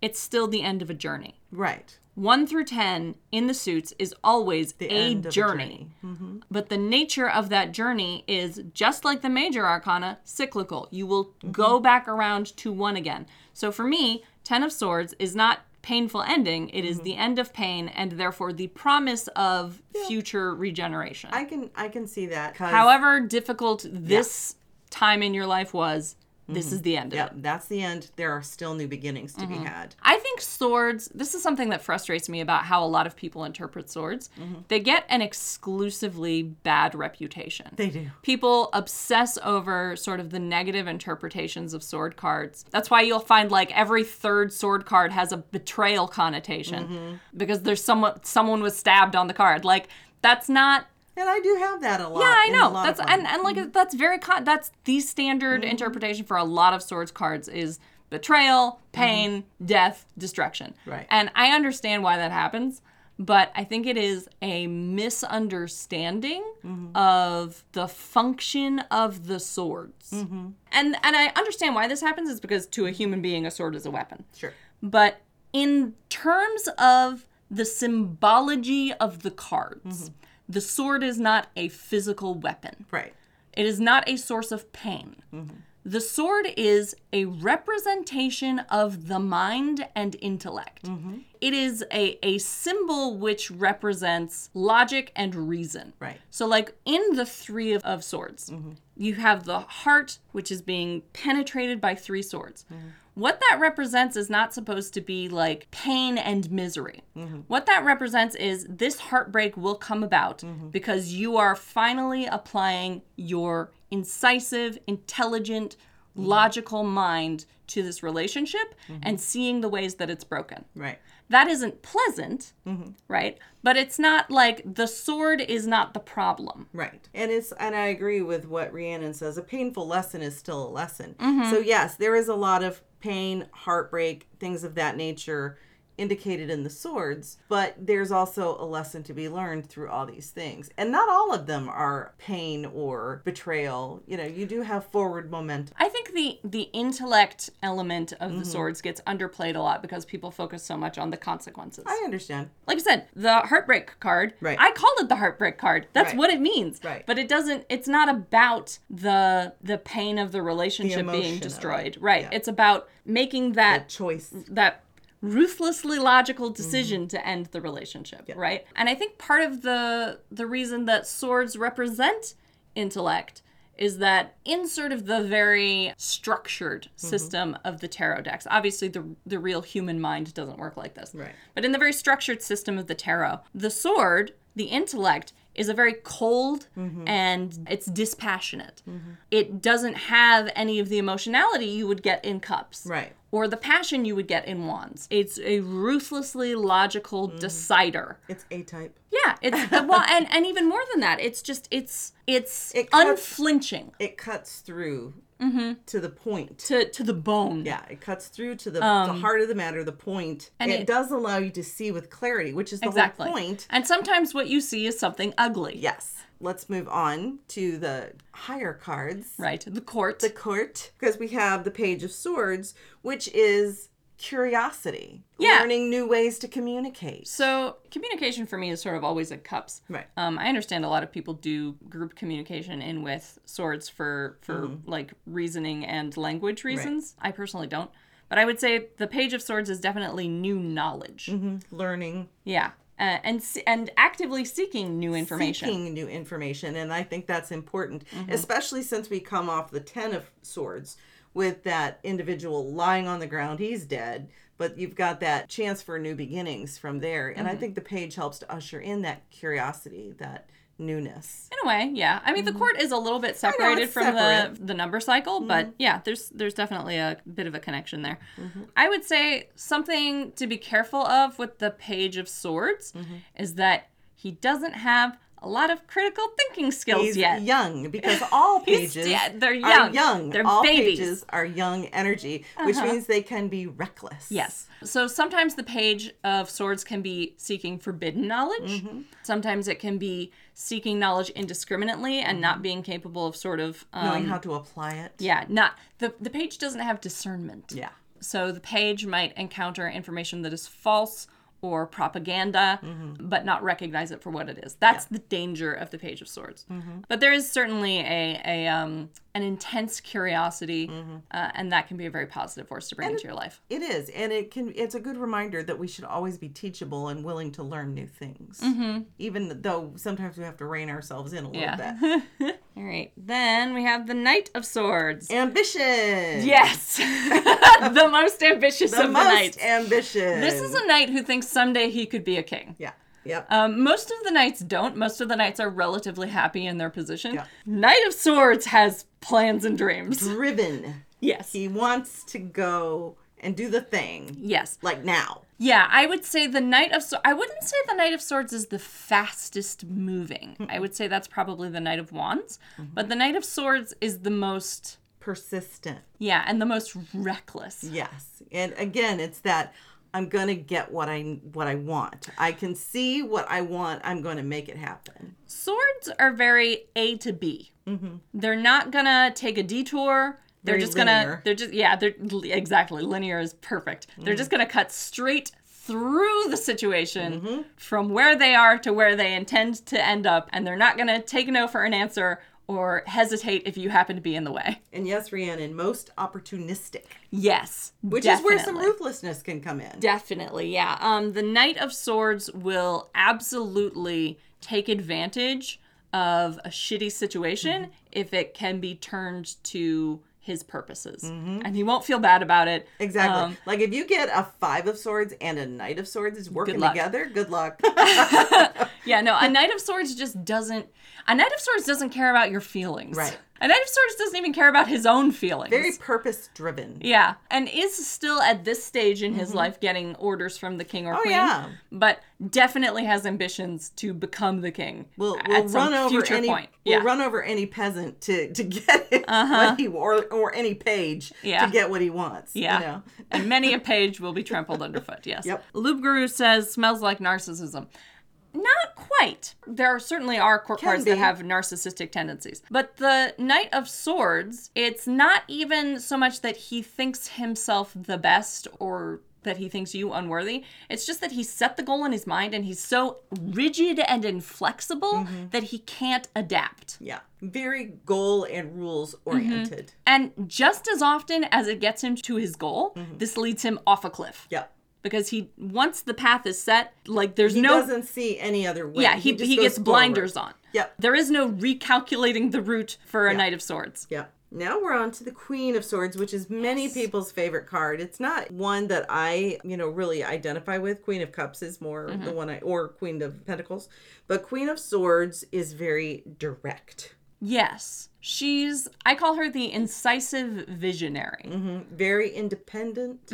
Speaker 1: It's still the end of a journey.
Speaker 2: Right.
Speaker 1: One through 10 in the suits is always
Speaker 2: The
Speaker 1: a
Speaker 2: end of
Speaker 1: journey. Mm-hmm. But the nature of that journey is just like the major arcana, cyclical. You will go mm-hmm. back around to one again. So for me, 10 of Swords is not painful ending, It is mm-hmm. the end of pain and therefore the promise of future regeneration.
Speaker 2: I can I can see that.
Speaker 1: However difficult this time in your life was, this is mm-hmm. the end of
Speaker 2: yeah,
Speaker 1: it.
Speaker 2: that's the end. There are still new beginnings to be mm-hmm. had.
Speaker 1: I think swords, this is something that frustrates me about how a lot of people interpret swords. Mm-hmm. They get an exclusively bad reputation.
Speaker 2: They do.
Speaker 1: People obsess over sort of the negative interpretations of sword cards. That's why you'll find like every third sword card has a betrayal connotation because there's someone someone was stabbed on the card. Like that's not
Speaker 2: And I do have that a lot.
Speaker 1: yeah, I know. That's and, and like mm-hmm. that's very con- that's the standard mm-hmm. interpretation for a lot of swords cards is betrayal, mm-hmm. pain, death, destruction.
Speaker 2: Right.
Speaker 1: And I understand why that happens, but I think it is a misunderstanding of the function of the swords. And and I understand why this happens is because to a human being a sword is a weapon.
Speaker 2: sure.
Speaker 1: But in terms of the symbology of the cards, the sword is not a physical weapon.
Speaker 2: Right.
Speaker 1: It is not a source of pain. Mm-hmm. The sword is a representation of the mind and intellect. Mm-hmm. It is a, a symbol which represents logic and reason.
Speaker 2: Right.
Speaker 1: So, like in the Three of, of Swords, mm-hmm. you have the heart, which is being penetrated by three swords. What that represents is not supposed to be like pain and misery. Mm-hmm. What that represents is this heartbreak will come about mm-hmm. because you are finally applying your incisive, intelligent, mm-hmm. logical mind to this relationship and seeing the ways that it's broken
Speaker 2: Right.
Speaker 1: that isn't pleasant, right? But it's not like the sword is not the problem.
Speaker 2: Right. And it's and I agree with what Rhiannon says. A painful lesson is still a lesson.
Speaker 1: Mm-hmm.
Speaker 2: So yes, there is a lot of pain, heartbreak, things of that nature indicated in the swords, but there's also a lesson to be learned through all these things. And not all of them are pain or betrayal. You know, you do have forward momentum.
Speaker 1: I think the the intellect element of
Speaker 2: Mm-hmm.
Speaker 1: the swords gets underplayed a lot because people focus so much on the consequences.
Speaker 2: I understand.
Speaker 1: like I said, the heartbreak card.
Speaker 2: Right.
Speaker 1: I called it the heartbreak card. That's
Speaker 2: Right.
Speaker 1: what it means.
Speaker 2: Right.
Speaker 1: But it doesn't. It's not about the the pain of the relationship
Speaker 2: emotion
Speaker 1: being destroyed. Right.
Speaker 2: Yeah.
Speaker 1: It's about making that
Speaker 2: Choice.
Speaker 1: that ruthlessly logical
Speaker 2: Mm-hmm.
Speaker 1: decision to end the relationship right and i think part of the the reason that swords represent intellect is that in sort of the very structured
Speaker 2: Mm-hmm.
Speaker 1: system of the tarot decks obviously the the real human mind doesn't work like this
Speaker 2: Right.
Speaker 1: but in the very structured system of the tarot the sword the intellect is a very cold
Speaker 2: Mm-hmm.
Speaker 1: and it's dispassionate it doesn't have any of the emotionality you would get in cups
Speaker 2: Right.
Speaker 1: or the passion you would get in wands. It's a ruthlessly logical
Speaker 2: Mm.
Speaker 1: decider.
Speaker 2: It's A type.
Speaker 1: Yeah, it's well, and and even more than that, it's just it's it's
Speaker 2: It cuts-
Speaker 1: unflinching
Speaker 2: It cuts through to the point.
Speaker 1: to to the bone.
Speaker 2: Yeah, it cuts through to the, the heart of the matter, the point.
Speaker 1: Um, and
Speaker 2: And it,
Speaker 1: it-
Speaker 2: does allow you to see with clarity, which is the
Speaker 1: exactly.
Speaker 2: whole point.
Speaker 1: And sometimes what you see is something ugly.
Speaker 2: Yes. Let's move on to the higher cards.
Speaker 1: Right. The court.
Speaker 2: The court, because we have the Page of Swords, which is curiosity,
Speaker 1: Yeah.
Speaker 2: learning new ways to communicate.
Speaker 1: so communication for me is sort of always at cups.
Speaker 2: Right.
Speaker 1: Um, I understand a lot of people do group communication in with swords for for
Speaker 2: Mm-hmm.
Speaker 1: like reasoning and language reasons. I personally don't. But I would say the Page of Swords is definitely new knowledge.
Speaker 2: Learning,
Speaker 1: Yeah, uh, and and actively seeking new information.
Speaker 2: seeking new information, and I think that's important,
Speaker 1: Mm-hmm.
Speaker 2: especially since we come off the Ten of Swords with that individual lying on the ground. He's dead, but you've got that chance for new beginnings from there, and
Speaker 1: Mm-hmm.
Speaker 2: I think the page helps to usher in that curiosity, that newness.
Speaker 1: In a way, yeah. I mean, the court is a little bit separated
Speaker 2: it's
Speaker 1: from
Speaker 2: separate.
Speaker 1: the the number cycle, but yeah, there's there's definitely a bit of a connection there.
Speaker 2: Mm-hmm.
Speaker 1: I would say something to be careful of with the Page of Swords
Speaker 2: Mm-hmm.
Speaker 1: is that he doesn't have a lot of critical thinking skills
Speaker 2: He's
Speaker 1: yet.
Speaker 2: young because all pages
Speaker 1: yeah, they're
Speaker 2: are
Speaker 1: young.
Speaker 2: young.
Speaker 1: They're
Speaker 2: all
Speaker 1: babies. Uh-huh.
Speaker 2: pages are young energy, which means they can be reckless.
Speaker 1: Yes. So sometimes the Page of Swords can be seeking forbidden knowledge.
Speaker 2: Mm-hmm.
Speaker 1: Sometimes it can be seeking knowledge indiscriminately and not being capable of sort of um,
Speaker 2: Mm-hmm. Knowing how to apply it.
Speaker 1: Yeah, not the the page doesn't have discernment.
Speaker 2: Yeah.
Speaker 1: So the page might encounter information that is false or propaganda,
Speaker 2: Mm-hmm.
Speaker 1: but not recognize it for what it is. That's the danger of the Page of Swords.
Speaker 2: Mm-hmm.
Speaker 1: But there is certainly a, a um, an intense curiosity,
Speaker 2: Mm-hmm.
Speaker 1: uh, and that can be a very positive force to bring into your life.
Speaker 2: It is, and it can. It's a good reminder that we should always be teachable and willing to learn new things, mm-hmm. even though sometimes we have to rein ourselves in a little
Speaker 1: Yeah.
Speaker 2: bit.
Speaker 1: All right, then we have the Knight of Swords.
Speaker 2: Ambition.
Speaker 1: Yes, the most ambitious
Speaker 2: the
Speaker 1: of
Speaker 2: most
Speaker 1: the knights.
Speaker 2: ambition.
Speaker 1: This is a knight who thinks someday he could be a king.
Speaker 2: yeah. Yep.
Speaker 1: Um, most of the knights don't. Most of the knights are relatively happy in their position.
Speaker 2: Yeah.
Speaker 1: Knight of Swords has plans and dreams.
Speaker 2: Driven.
Speaker 1: Yes.
Speaker 2: He wants to go and do the thing
Speaker 1: Yes.
Speaker 2: like now.
Speaker 1: Yeah, I would say the Knight of Swords. I wouldn't say the Knight of Swords is the fastest moving. I would say that's probably the Knight of Wands. But the Knight of Swords is the most,
Speaker 2: Persistent.
Speaker 1: yeah, and the most reckless.
Speaker 2: Yes. And again, it's that I'm going to get what I what I want. I can see what I want. I'm going to make it happen.
Speaker 1: Swords are very A to B. Mm-hmm. They're not gonna take a detour. They're
Speaker 2: Very
Speaker 1: just gonna. They're just yeah. They're exactly linear is perfect. They're just mm-hmm. gonna cut straight through the situation mm-hmm. from where they are to where they intend to end up, and they're not gonna take no for an answer or hesitate if you happen to be in the way.
Speaker 2: And yes, Rhiannon, most opportunistic,
Speaker 1: Yes,
Speaker 2: which is where some ruthlessness can come in.
Speaker 1: Definitely, yeah. Um, the Knight of Swords will absolutely take advantage of a shitty situation if it can be turned to his purposes, and he won't feel bad about it.
Speaker 2: Exactly.
Speaker 1: Um,
Speaker 2: like if you get a five of swords and a knight of swords is working
Speaker 1: luck.
Speaker 2: together, good luck.
Speaker 1: yeah, no, a Knight of Swords just doesn't. A Knight of Swords doesn't care about your feelings.
Speaker 2: Right.
Speaker 1: A Knight of Swords doesn't even care about his own feelings.
Speaker 2: Very purpose driven.
Speaker 1: Yeah, and is still at this stage in his life getting orders from the king or
Speaker 2: Mm-hmm. Oh,
Speaker 1: queen.
Speaker 2: yeah.
Speaker 1: But definitely has ambitions to become the king.
Speaker 2: We'll, we'll run over any
Speaker 1: point.
Speaker 2: we'll
Speaker 1: Yeah.
Speaker 2: run over any peasant to to get it he or or any page
Speaker 1: Yeah.
Speaker 2: to get what he wants.
Speaker 1: Yeah.
Speaker 2: You know?
Speaker 1: and many a page will be trampled underfoot, yes.
Speaker 2: Yep.
Speaker 1: Lube Guru says, smells like narcissism. Not quite. There certainly are court
Speaker 2: Can
Speaker 1: cards that have narcissistic tendencies. But the Knight of Swords, it's not even so much that he thinks himself the best or that he thinks you unworthy. It's just that he set the goal in his mind and he's so rigid and inflexible
Speaker 2: Mm-hmm.
Speaker 1: that he can't adapt.
Speaker 2: Yeah. Very goal and rules oriented.
Speaker 1: And just as often as it gets him to his goal,
Speaker 2: Mm-hmm.
Speaker 1: this leads him off a cliff.
Speaker 2: Yeah.
Speaker 1: Because he once the path is set, like there's no
Speaker 2: He
Speaker 1: no
Speaker 2: doesn't see any other way.
Speaker 1: yeah he he,
Speaker 2: goes
Speaker 1: gets blinders
Speaker 2: forward.
Speaker 1: on.
Speaker 2: Yep.
Speaker 1: There is no recalculating the route for a
Speaker 2: Yeah.
Speaker 1: knight of swords.
Speaker 2: Yep. Now we're on to the Queen of Swords, which is many people's favorite card. It's not one that I, you know, really identify with. Queen of Cups is more
Speaker 1: Mm-hmm.
Speaker 2: the one I, or Queen of Pentacles. But Queen of Swords is very direct,
Speaker 1: Yes, she's I call her the incisive visionary.
Speaker 2: Mhm. very independent,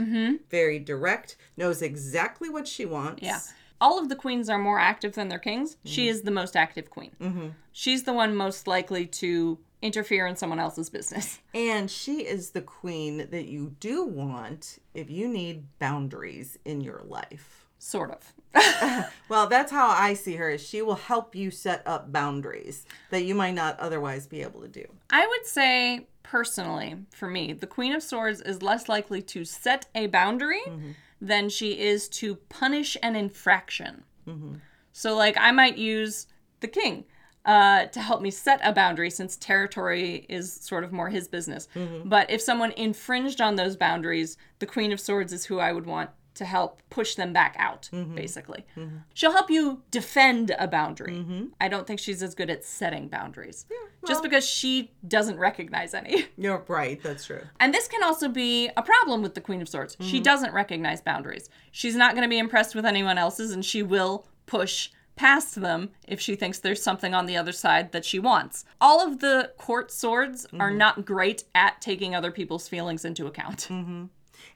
Speaker 2: very direct, knows exactly what she wants.
Speaker 1: Yeah. All of the queens are more active than their kings. She is the most active queen. Mm-hmm. She's the one most likely to interfere in someone else's business.
Speaker 2: And she is the queen that you do want if you need boundaries in your life.
Speaker 1: Sort of.
Speaker 2: Well, that's how I see her. Is she will help you set up boundaries that you might not otherwise be able to do.
Speaker 1: I would say, personally, for me, the Queen of Swords is less likely to set a boundary mm-hmm. than she is to punish an infraction. Mm-hmm. So, like, I might use the King uh, to help me set a boundary since territory is sort of more his business. Mm-hmm. But if someone infringed on those boundaries, the Queen of Swords is who I would want to help push them back out, mm-hmm. basically. Mm-hmm. She'll help you defend a boundary. Mm-hmm. I don't think she's as good at setting boundaries. just because she doesn't recognize any.
Speaker 2: You're right. That's true.
Speaker 1: And this can also be a problem with the Queen of Swords. She doesn't recognize boundaries. She's not going to be impressed with anyone else's, and she will push past them if she thinks there's something on the other side that she wants. All of the court swords are not great at taking other people's feelings into account.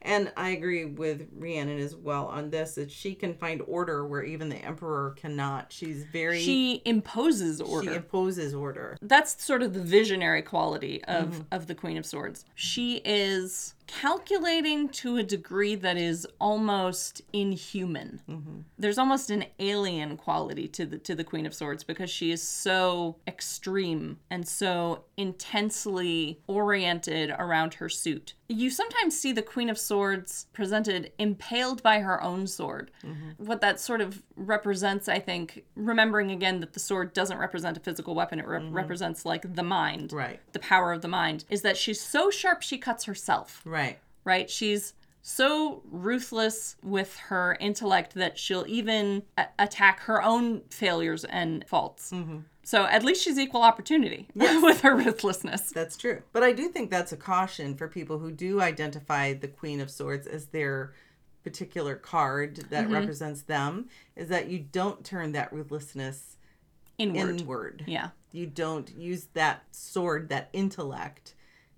Speaker 2: And I agree with Rhiannon as well on this that she can find order where even the emperor cannot. She's very
Speaker 1: She imposes order.
Speaker 2: she imposes order.
Speaker 1: That's sort of the visionary quality of
Speaker 2: Mm-hmm.
Speaker 1: of the Queen of Swords. She is calculating to a degree that is almost inhuman.
Speaker 2: Mm-hmm.
Speaker 1: There's almost an alien quality to the to the Queen of Swords because she is so extreme and so intensely oriented around her suit. You sometimes see the Queen of Swords presented impaled by her own sword.
Speaker 2: Mm-hmm.
Speaker 1: What that sort of represents, I think, remembering again that the sword doesn't represent a physical weapon, it re- represents like the mind,
Speaker 2: Mm-hmm. Right.
Speaker 1: the power of the mind, is that she's so sharp she cuts herself
Speaker 2: Right.
Speaker 1: Right? Right? She's so ruthless with her intellect that she'll even a- attack her own failures and faults. So at least she's equal opportunity with her ruthlessness.
Speaker 2: That's true. But I do think that's a caution for people who do identify the Queen of Swords as their particular card that
Speaker 1: Mm-hmm.
Speaker 2: represents them is that you don't turn that ruthlessness
Speaker 1: Inward.
Speaker 2: inward.
Speaker 1: Yeah.
Speaker 2: You don't use that sword, that intellect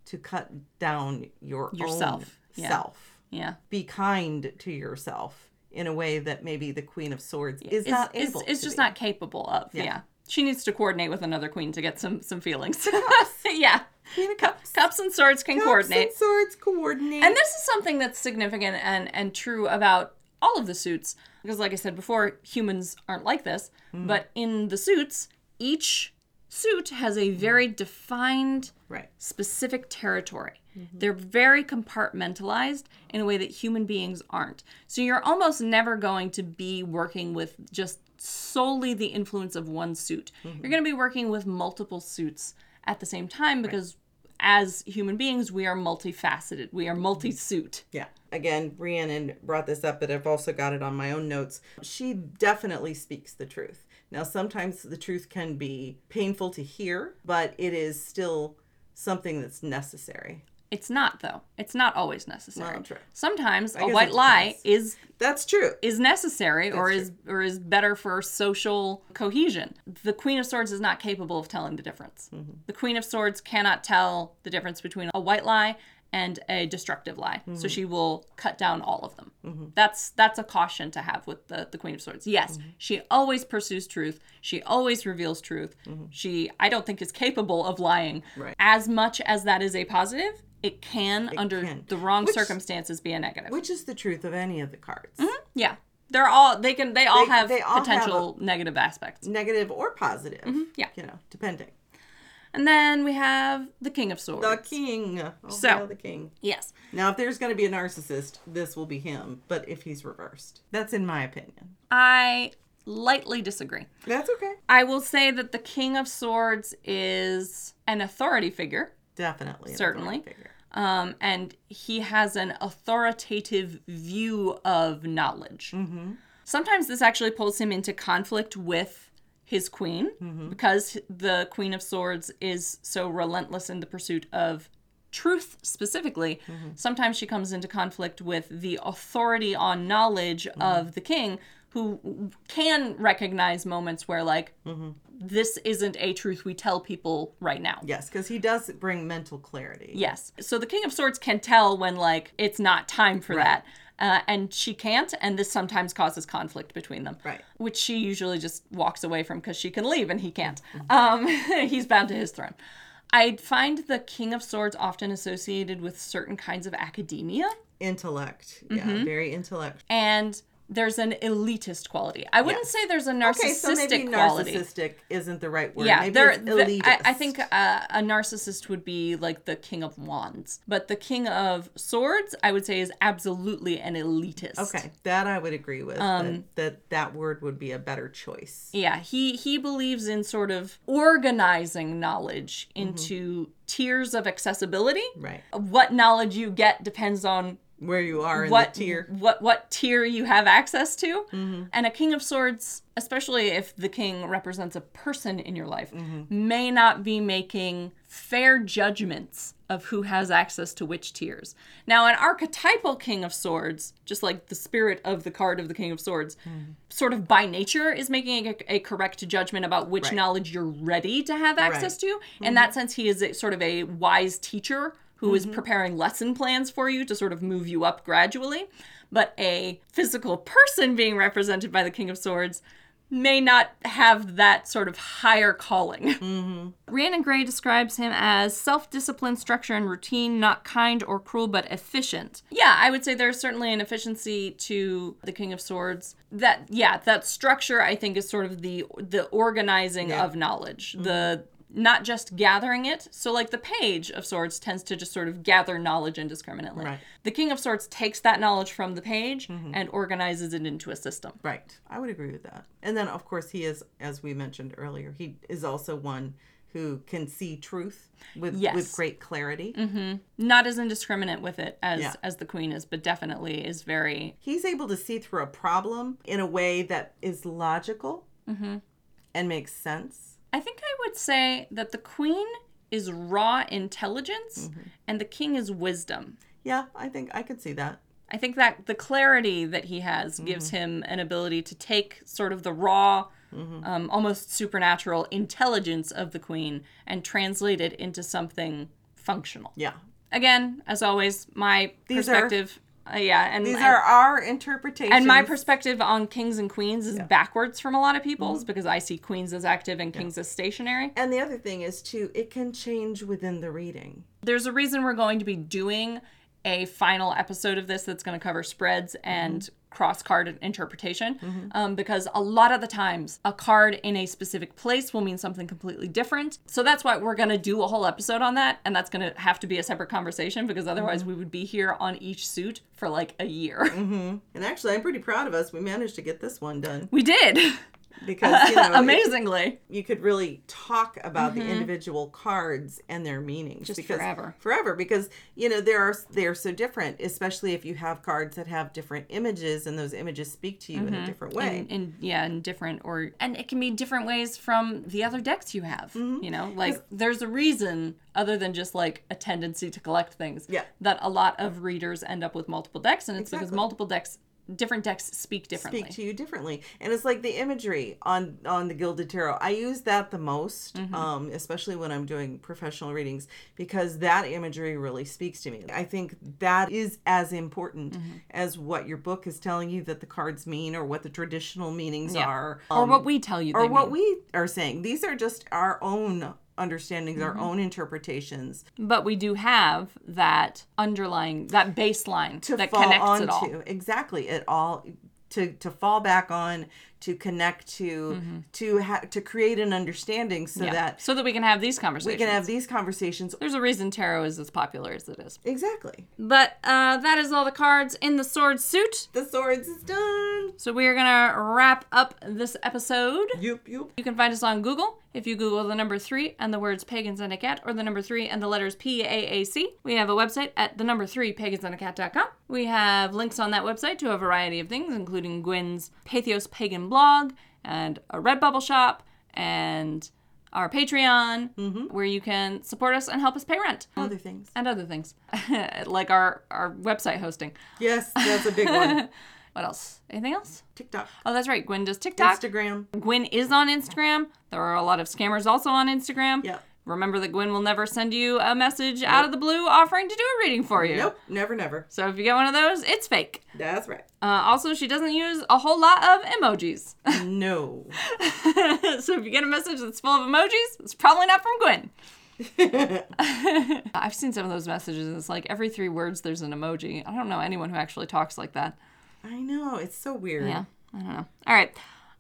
Speaker 2: to cut down your
Speaker 1: Yourself.
Speaker 2: own
Speaker 1: Yeah.
Speaker 2: self.
Speaker 1: Yeah.
Speaker 2: Be kind to yourself in a way that maybe the Queen of Swords is
Speaker 1: It's,
Speaker 2: not
Speaker 1: it's,
Speaker 2: able
Speaker 1: it's
Speaker 2: to
Speaker 1: just
Speaker 2: be.
Speaker 1: not capable of. Yeah. She needs to coordinate with another queen to get some some feelings. yeah.
Speaker 2: Queen of Cups.
Speaker 1: Cups and swords can
Speaker 2: Cups
Speaker 1: coordinate.
Speaker 2: and swords coordinate.
Speaker 1: And this is something that's significant and and true about all of the suits because like I said before, humans aren't like this, mm. but in the suits, each suit has a mm-hmm. very defined
Speaker 2: right.
Speaker 1: specific territory. Mm-hmm. They're very compartmentalized in a way that human beings aren't. So you're almost never going to be working with just solely the influence of one suit. Mm-hmm. You're going to be working with multiple suits at the same time because as human beings, we are multifaceted. We are multi-suit.
Speaker 2: Yeah. Again, Rhiannon brought this up, but I've also got it on my own notes. She definitely speaks the truth. Now, sometimes the truth can be painful to hear, but it is still something that's necessary.
Speaker 1: It's not though. It's not always necessary.
Speaker 2: Well, true.
Speaker 1: Sometimes a white lie is
Speaker 2: That's true.
Speaker 1: is necessary or is or is better for social cohesion. The Queen of Swords is not capable of telling the difference. Mm-hmm. The Queen of Swords cannot tell the difference between a white lie and a destructive lie. So mm-hmm. she will cut down all of them. Mm-hmm. That's that's a caution to have with the, the Queen of Swords. Yes, mm-hmm. she always pursues truth. She always reveals truth. She I don't think is capable of lying.
Speaker 2: Right.
Speaker 1: As much as that is a positive, it can under
Speaker 2: can.
Speaker 1: the wrong
Speaker 2: Which-
Speaker 1: circumstances be a negative.
Speaker 2: Which is the truth of any of the cards,
Speaker 1: Yeah. They're all they can they all
Speaker 2: They-
Speaker 1: have
Speaker 2: they all have
Speaker 1: potential negative aspects.
Speaker 2: negative or positive.
Speaker 1: Mm-hmm. yeah.
Speaker 2: You know, depending.
Speaker 1: And then we have the King of Swords.
Speaker 2: The king. Oh,
Speaker 1: So-
Speaker 2: hail the king.
Speaker 1: yes.
Speaker 2: Now, if there's going to be a narcissist, this will be him. But if he's reversed, that's in my opinion.
Speaker 1: I lightly disagree.
Speaker 2: That's okay.
Speaker 1: I will say that the King of Swords is an authority figure.
Speaker 2: Definitely.
Speaker 1: Certainly.
Speaker 2: figure.
Speaker 1: Um, and he has an authoritative view of knowledge. Sometimes this actually pulls him into conflict with his queen mm-hmm. because the Queen of Swords is so relentless in the pursuit of truth specifically. Mm-hmm. Sometimes she comes into conflict with the authority on knowledge mm-hmm. of the king who can recognize moments where like this isn't a truth we tell people right now.
Speaker 2: Yes, because he does bring mental clarity.
Speaker 1: Yes. So the King of Swords can tell when like it's not time for that. Uh, and she can't, and this sometimes causes conflict between them.
Speaker 2: Right.
Speaker 1: Which she usually just walks away from because she can leave and he can't.
Speaker 2: Mm-hmm.
Speaker 1: Um, he's bound to his throne. I find the King of Swords often associated with certain kinds of academia,
Speaker 2: Intellect. Yeah,
Speaker 1: Mm-hmm.
Speaker 2: very intellect.
Speaker 1: and there's an elitist quality. I wouldn't
Speaker 2: Yes.
Speaker 1: say there's a narcissistic Okay,
Speaker 2: so maybe
Speaker 1: quality.
Speaker 2: narcissistic isn't the right word.
Speaker 1: Yeah,
Speaker 2: maybe
Speaker 1: there.
Speaker 2: it's
Speaker 1: the-
Speaker 2: elitist.
Speaker 1: I, I think uh, a narcissist would be like the king of wands, but the king of swords, I would say, is absolutely an elitist.
Speaker 2: Okay, that I would agree with.
Speaker 1: Um,
Speaker 2: that, that that word would be a better choice.
Speaker 1: Yeah, he he believes in sort of organizing knowledge
Speaker 2: Mm-hmm.
Speaker 1: into tiers of accessibility.
Speaker 2: Right.
Speaker 1: What knowledge you get depends on
Speaker 2: Where you are in
Speaker 1: what
Speaker 2: the tier.
Speaker 1: what what tier you have access to. Mm-hmm. And a king of swords especially if the king represents a person in your life mm-hmm. may not be making fair judgments of who has access to which tiers. Now an archetypal king of swords just like the spirit of the card of the king of swords mm-hmm. sort of by nature is making a, a correct judgment about which
Speaker 2: Right.
Speaker 1: knowledge you're ready to have access to. In that sense he is a, sort of a wise teacher who is mm-hmm. preparing lesson plans for you to sort of move you up gradually. But a physical person being represented by the King of Swords may not have that sort of higher calling. Mm-hmm. Rhiannon Gray describes him as self discipline, structure, and routine, not kind or cruel, but efficient. Yeah, I would say there's certainly an efficiency to the King of Swords. That, yeah, that structure I think is sort of the the organizing
Speaker 2: Yeah.
Speaker 1: of knowledge. The mm-hmm. Not just gathering it. So, like the page of swords tends to just sort of gather knowledge indiscriminately.
Speaker 2: Right.
Speaker 1: The king of swords takes that knowledge from the page mm-hmm. and organizes it into a system.
Speaker 2: Right. I would agree with that. And then, of course, he is, as we mentioned earlier, he is also one who can see truth with
Speaker 1: Yes.
Speaker 2: with great clarity. Mm-hmm.
Speaker 1: Not as indiscriminate with it as
Speaker 2: Yeah.
Speaker 1: as the queen is, but definitely is very
Speaker 2: He's able to see through a problem in a way that is logical mm-hmm. and makes sense.
Speaker 1: I think I would say that the queen is raw intelligence mm-hmm. and the king is wisdom.
Speaker 2: Yeah, I think I could see that.
Speaker 1: I think that the clarity that he has mm-hmm. gives him an ability to take sort of the raw, mm-hmm. um, almost supernatural intelligence of the queen and translate it into something functional.
Speaker 2: Yeah.
Speaker 1: Again, as always, my
Speaker 2: These
Speaker 1: perspective, uh, yeah, and
Speaker 2: These
Speaker 1: and-
Speaker 2: are our interpretations.
Speaker 1: and my perspective on kings and queens is backwards from a lot of people's because I see queens as active and kings as stationary.
Speaker 2: And the other thing is too, it can change within the reading.
Speaker 1: There's a reason we're going to be doing a final episode of this that's going to cover spreads and cross card interpretation um, because a lot of the times a card in a specific place will mean something completely different. So that's why we're going to do a whole episode on that. And that's going to have to be a separate conversation because otherwise we would be here on each suit for like a year.
Speaker 2: And actually, I'm pretty proud of us. We managed to get this one done
Speaker 1: we did.
Speaker 2: because you know,
Speaker 1: Amazingly.
Speaker 2: you could really talk about the individual cards and their meanings
Speaker 1: Mm-hmm. Just
Speaker 2: because
Speaker 1: forever.
Speaker 2: forever because you know there are they are so different especially if you have cards that have different images and those images speak to you in a different way
Speaker 1: and, in yeah in different or and it can be different ways from the other decks you have
Speaker 2: Mm-hmm.
Speaker 1: you know like there's a reason other than just like a tendency to collect things
Speaker 2: Yeah.
Speaker 1: that a lot of readers end up with multiple decks and it's because multiple decks different decks speak differently
Speaker 2: speak to you differently and it's like the imagery on on the gilded tarot i use that the most
Speaker 1: Mm-hmm.
Speaker 2: um especially when i'm doing professional readings because that imagery really speaks to me i think that is as important
Speaker 1: Mm-hmm.
Speaker 2: as what your book is telling you that the cards mean or what the traditional meanings
Speaker 1: Yeah.
Speaker 2: are
Speaker 1: or
Speaker 2: um,
Speaker 1: what we tell you
Speaker 2: or
Speaker 1: they
Speaker 2: what
Speaker 1: mean.
Speaker 2: we are saying these are just our own understandings
Speaker 1: Mm-hmm.
Speaker 2: our own interpretations.
Speaker 1: But we do have that underlying that baseline
Speaker 2: to
Speaker 1: that
Speaker 2: fall
Speaker 1: connects it all.
Speaker 2: Exactly. It all to to fall back on to connect to to ha- to create an understanding so
Speaker 1: Mm-hmm. Yeah.
Speaker 2: that
Speaker 1: so that we can have these conversations
Speaker 2: we can have these conversations
Speaker 1: there's a reason tarot is as popular as it is
Speaker 2: exactly
Speaker 1: but uh, that is all the cards in the sword suit
Speaker 2: the swords is done
Speaker 1: So we are gonna wrap up this episode.
Speaker 2: yup yup
Speaker 1: You can find us on Google if you Google the number three and the words pagans and a cat, or the number three and the letters P A A C. We have a website at the number three pagansandAcat.com. We have links on that website to a variety of things, including Gwyn's Patheos Pagan blog and a Redbubble shop and our Patreon, mm-hmm. where you can support us and help us pay rent.
Speaker 2: other things
Speaker 1: And other things, like our, our website hosting.
Speaker 2: yes that's a big one
Speaker 1: What else? Anything else?
Speaker 2: tiktok
Speaker 1: Oh, that's right. Gwen does TikTok.
Speaker 2: instagram
Speaker 1: Gwen is on Instagram. There are a lot of scammers also on Instagram.
Speaker 2: Yep.
Speaker 1: Remember that Gwen will never send you a message out of the blue offering to do a reading for you.
Speaker 2: nope never never
Speaker 1: So if you get one of those, it's fake.
Speaker 2: that's right
Speaker 1: Uh, also, she doesn't use a whole lot of emojis.
Speaker 2: no
Speaker 1: so if you get a message that's full of emojis, it's probably not from Gwen. I've seen some of those messages, and it's like every three words there's an emoji. I don't know anyone who actually talks like that.
Speaker 2: i know it's so weird
Speaker 1: Yeah, I don't know. All right.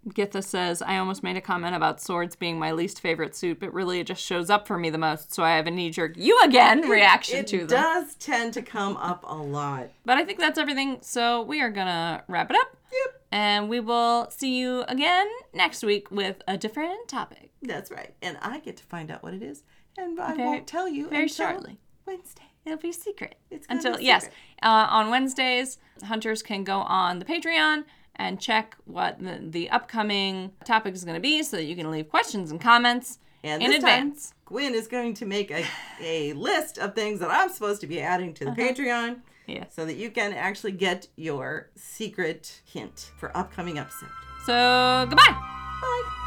Speaker 1: Githa says, I almost made a comment about swords being my least favorite suit, but really it just shows up for me the most, so I have a knee jerk, you again reaction
Speaker 2: it
Speaker 1: to them.
Speaker 2: It does tend to come up a lot
Speaker 1: But I think that's everything, so we are gonna wrap it up.
Speaker 2: Yep.
Speaker 1: And we will see you again next week with a different topic.
Speaker 2: That's right. And I get to find out what it is. And I
Speaker 1: Very-
Speaker 2: won't tell you
Speaker 1: very
Speaker 2: until
Speaker 1: shortly.
Speaker 2: Wednesday.
Speaker 1: It'll be a secret
Speaker 2: It's
Speaker 1: until
Speaker 2: be
Speaker 1: yes.
Speaker 2: secret.
Speaker 1: Uh, on Wednesdays, hunters can go on the Patreon and check what the, the upcoming topic is going to be, so that you can leave questions and comments
Speaker 2: And
Speaker 1: in
Speaker 2: this time,
Speaker 1: advance.
Speaker 2: Gwen is going to make a, a list of things that I'm supposed to be adding to the uh-huh. Patreon
Speaker 1: Yes.
Speaker 2: so that you can actually get your secret hint for upcoming episode.
Speaker 1: So goodbye.
Speaker 2: Bye.